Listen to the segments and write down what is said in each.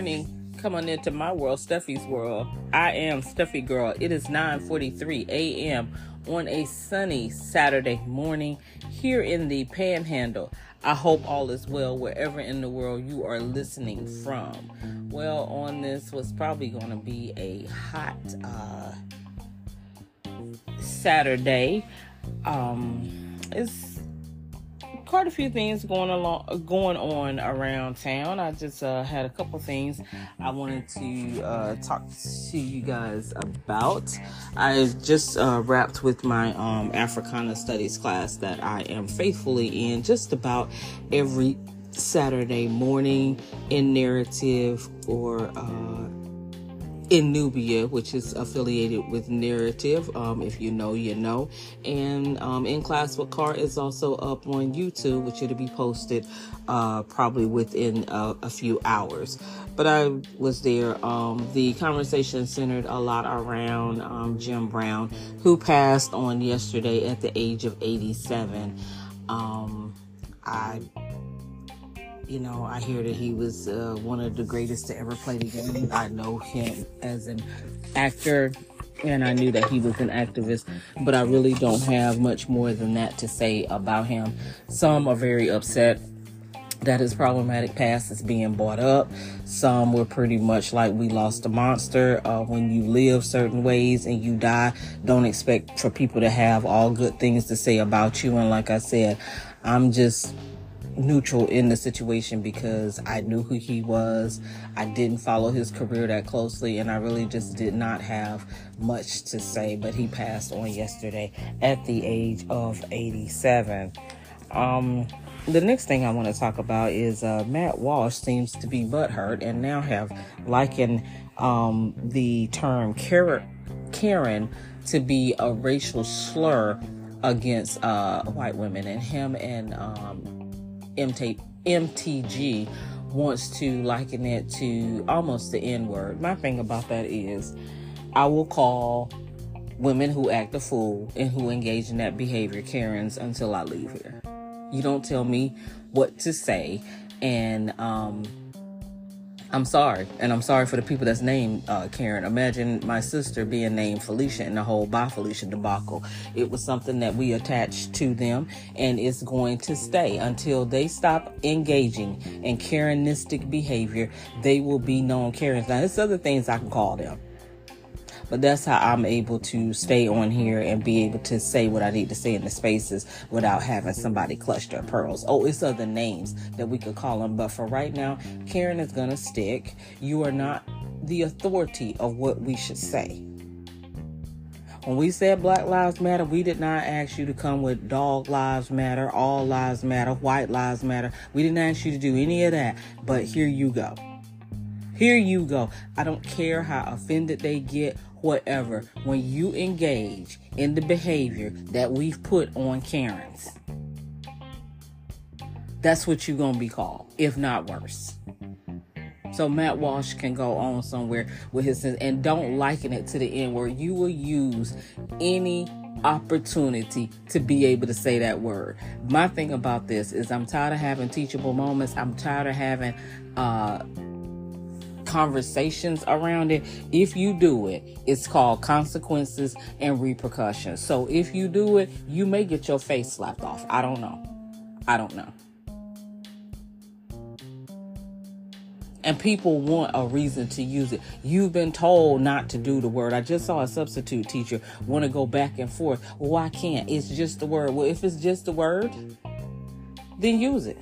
Morning. Come on into my world, Steffie's world. I am Steffi Girl. It is 9:43 a.m. on a sunny Saturday morning here in the Panhandle. I hope all is well wherever in the world you are listening from. Well, on this was probably going to be a hot uh, Saturday. Um, it's quite a few things going along going on around town. I just uh, had a couple things I wanted to uh, talk to you guys about. I just uh, wrapped with my um, Africana Studies class that I am faithfully in just about every Saturday morning in narrative or uh, in Nubia, which is affiliated with Narrative. Um, if you know, you know. And um, In Class with Carr is also up on YouTube, which it'll be posted uh, probably within a, a, few hours. But I was there. Um, the conversation centered a lot around um, Jim Brown, who passed on yesterday at the age of 87. Um, I you know, I hear that he was uh, one of the greatest to ever play the game. I know him as an actor, and I knew that he was an activist, but I really don't have much more than that to say about him. Some are very upset that his problematic past is being brought up. Some were pretty much like we lost a monster. Uh, when you live certain ways and you die, don't expect for people to have all good things to say about you. And like I said, I'm just neutral in the situation because I knew who he was. I didn't follow his career that closely, and I really just did not have much to say. But he passed on yesterday at the age of 87. Um, the next thing I want to talk about is uh, Matt Walsh seems to be butthurt and now have likened um, the term Karen to be a racial slur against uh, white women, and him and um, MT, MTG wants to liken it to almost the N word. My thing about that is, I will call women who act a fool and who engage in that behavior Karens until I leave here. You don't tell me what to say, and um, I'm sorry, and I'm sorry for the people that's named uh, Karen. Imagine my sister being named Felicia in the whole bye Felicia debacle. It was something that we attached to them, and it's going to stay until they stop engaging in Karenistic behavior. They will be known Karens. Now, there's other things I can call them but that's how I'm able to stay on here and be able to say what I need to say in the spaces without having somebody clutch their pearls. Oh, it's other names that we could call them, but for right now, Karen is gonna stick. You are not the authority of what we should say. When we said Black Lives Matter, we did not ask you to come with Dog Lives Matter, All Lives Matter, White Lives Matter. We didn't ask you to do any of that, but here you go. Here you go. I don't care how offended they get whatever, when you engage in the behavior that we've put on Karens, that's what you're going to be called, if not worse. So Matt Walsh can go on somewhere with his and don't liken it to the end where you will use any opportunity to be able to say that word. My thing about this is I'm tired of having teachable moments. I'm tired of having uh conversations around it. If you do it, it's called consequences and repercussions. So if you do it, you may get your face slapped off. I don't know. I don't know. and people want a reason to use it. You've been told not to do the word. I just saw a substitute teacher want to go back and forth. I can't. It's just the word. Well, if it's just the word, then use it.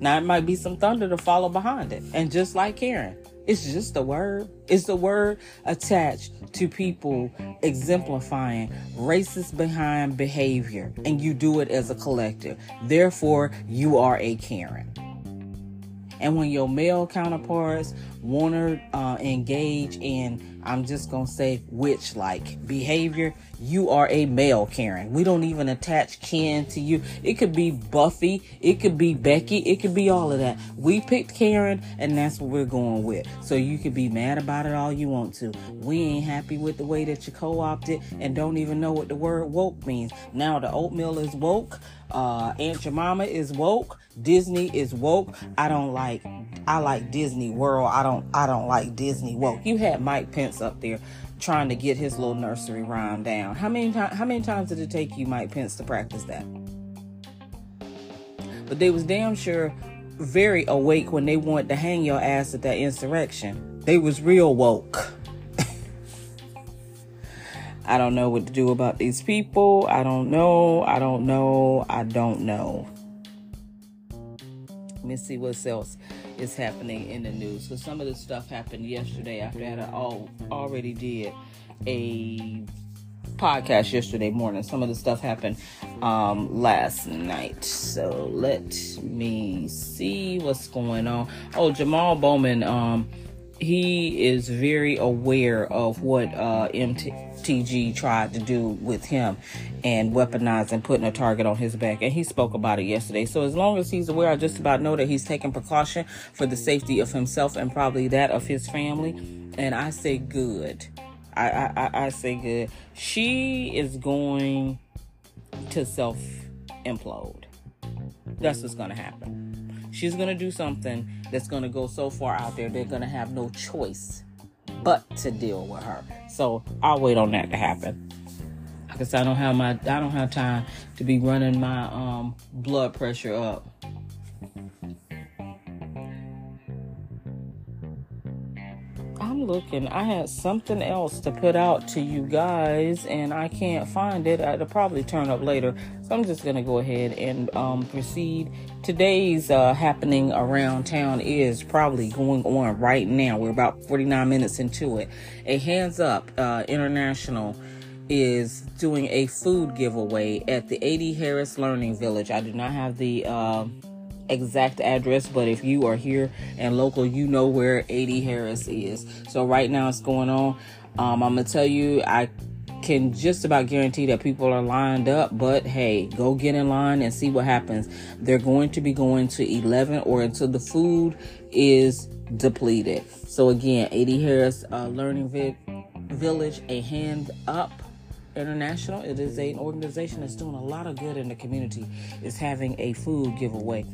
Now, it might be some thunder to follow behind it. And just like Karen, it's just a word. It's the word attached to people exemplifying racist behind behavior. And you do it as a collective. Therefore, you are a Karen. And when your male counterparts want to uh, engage in, I'm just going to say, witch like behavior, you are a male Karen. We don't even attach kin to you. It could be Buffy, it could be Becky, it could be all of that. We picked Karen, and that's what we're going with. So you could be mad about it all you want to. We ain't happy with the way that you co opted and don't even know what the word woke means. Now the oatmeal is woke. Uh, Aunt Jemima is woke. Disney is woke. I don't like. I like Disney World. I don't. I don't like Disney woke. You had Mike Pence up there trying to get his little nursery rhyme down. How many? How many times did it take you, Mike Pence, to practice that? But they was damn sure very awake when they wanted to hang your ass at that insurrection. They was real woke. I don't know what to do about these people. I don't know. I don't know. I don't know. Let me see what else is happening in the news. Because some of this stuff happened yesterday after I all, already did a podcast yesterday morning. Some of the stuff happened um, last night. So let me see what's going on. Oh, Jamal Bowman. Um, he is very aware of what uh, MTG tried to do with him and weaponizing, putting a target on his back. And he spoke about it yesterday. So as long as he's aware, I just about know that he's taking precaution for the safety of himself and probably that of his family. And I say good. I, I, I say good. She is going to self implode. That's what's going to happen she's going to do something that's going to go so far out there, they're going to have no choice but to deal with her. So I'll wait on that to happen. Because I don't have my I don't have time to be running my um blood pressure up Looking. I had something else to put out to you guys, and I can't find it. It'll probably turn up later. So I'm just going to go ahead and um, proceed. Today's uh, happening around town is probably going on right now. We're about 49 minutes into it. A Hands Up uh, International is doing a food giveaway at the A.D. Harris Learning Village. I do not have the. Uh, exact address, but if you are here and local, you know where A.D. Harris is. So right now it's going on. Um, I'm gonna tell you, I can just about guarantee that people are lined up, but hey, go get in line and see what happens. They're going to be going to 11 or until the food is depleted. So again, A.D. Harris uh, Learning Vi- Village, a hand up International. It is an organization that's doing a lot of good in the community. Is having a food giveaway.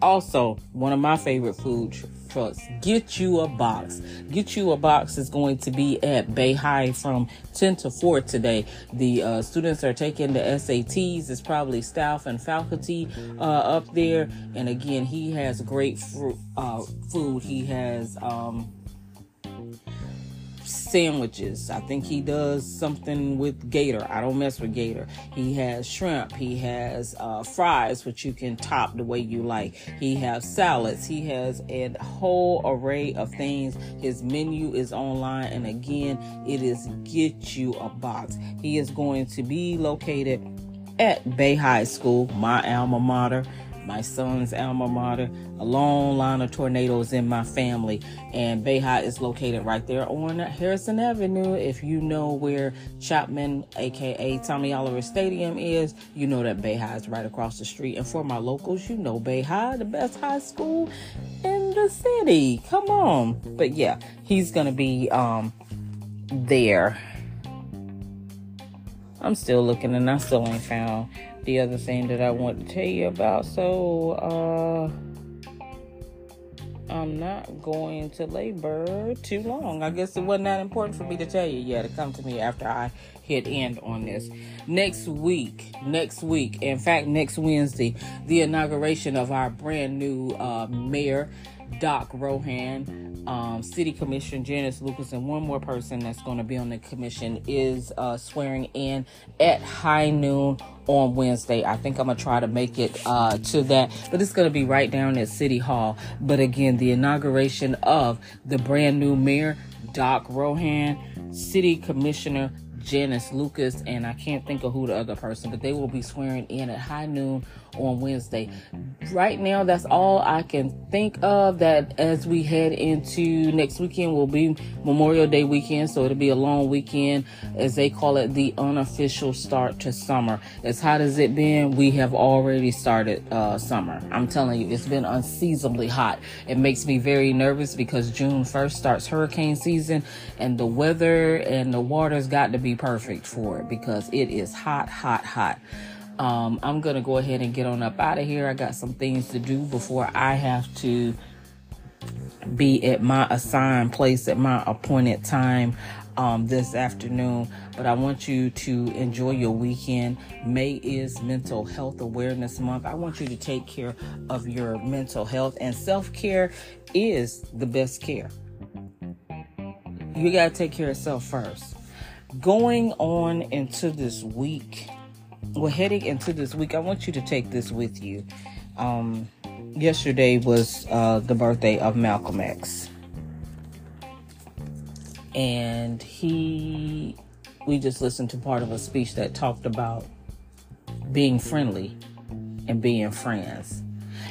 Also, one of my favorite food tr- trucks. Get you a box. Get you a box is going to be at Bay High from 10 to 4 today. The uh, students are taking the SATs. It's probably staff and faculty uh, up there. And again, he has great fr- uh, food. He has um, sandwiches. I think he does something with gator. I don't mess with gator. He has shrimp. He has uh, fries, which you can top the way you like. He has salads. He has a whole array of things. His menu is online, and again, it is get you a box. He is going to be located at Bay High School, my alma mater my son's alma mater, a long line of tornadoes in my family. And High is located right there on Harrison Avenue. If you know where Chapman, aka Tommy Oliver Stadium, is, you know that High is right across the street. And for my locals, you know High, the best high school in the city. Come on. But yeah, he's gonna be um there. I'm still looking and I still ain't found the other thing that I want to tell you about. So, uh, I'm not going to labor too long. I guess it wasn't that important for me to tell you yet. To come to me after I hit end on this. Next week, next week, in fact, next Wednesday, the inauguration of our brand new uh, mayor, Doc Rohan, um, City Commission Janice Lucas, and one more person that's going to be on the commission is uh, swearing in at high noon on Wednesday. I think I'm gonna try to make it uh, to that, but it's gonna be right down at City Hall. But again, the inauguration of the brand new mayor, Doc Rohan, City Commissioner Janice Lucas, and I can't think of who the other person, but they will be swearing in at high noon on Wednesday. Right now, that's all I can think of. That as we head into next weekend, will be Memorial Day weekend, so it'll be a long weekend, as they call it, the unofficial start to summer. As hot as it been, we have already started uh, summer. I'm telling you, it's been unseasonably hot. It makes me very nervous because June 1st starts hurricane season, and the weather and the water's got to be perfect for it because it is hot, hot, hot. Um, I'm gonna go ahead and get on up out of here. I got some things to do before I have to be at my assigned place at my appointed time um, this afternoon. But I want you to enjoy your weekend. May is Mental Health Awareness Month. I want you to take care of your mental health, and self care is the best care. You got to take care of yourself first. Going on into this week, we're heading into this week. I want you to take this with you. Um, yesterday was uh, the birthday of Malcolm X. And he, we just listened to part of a speech that talked about being friendly and being friends.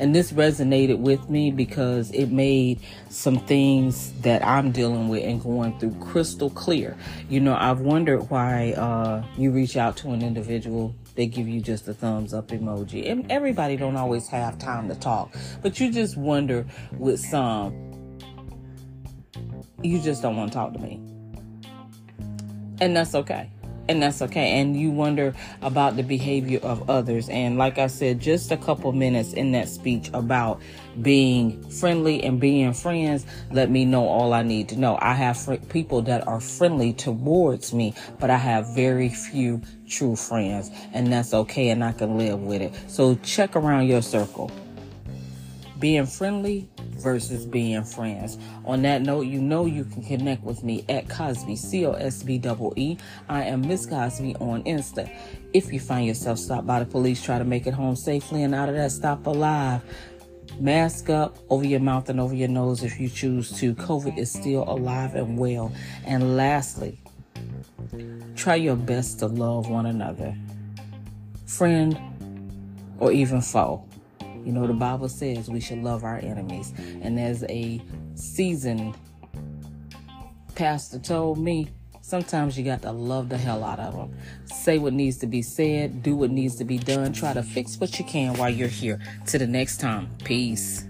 And this resonated with me because it made some things that I'm dealing with and going through crystal clear. You know, I've wondered why uh, you reach out to an individual they give you just a thumbs up emoji. And everybody don't always have time to talk, but you just wonder with some, you just don't want to talk to me. And that's okay and that's okay. And you wonder about the behavior of others. And like I said, just a couple minutes in that speech about being friendly and being friends let me know all I need to know. I have fr- people that are friendly towards me, but I have very few true friends, and that's okay, and I can live with it. So check around your circle. Being friendly versus being friends. On that note, you know you can connect with me at Cosby, C O S B E. I am Miss Cosby on Insta. If you find yourself stopped by the police, try to make it home safely and out of that stop alive. Mask up over your mouth and over your nose if you choose to. COVID is still alive and well. And lastly, try your best to love one another, friend or even foe. You know, the Bible says we should love our enemies. And as a seasoned pastor told me, sometimes you got to love the hell out of them. Say what needs to be said, do what needs to be done, try to fix what you can while you're here. To the next time, peace.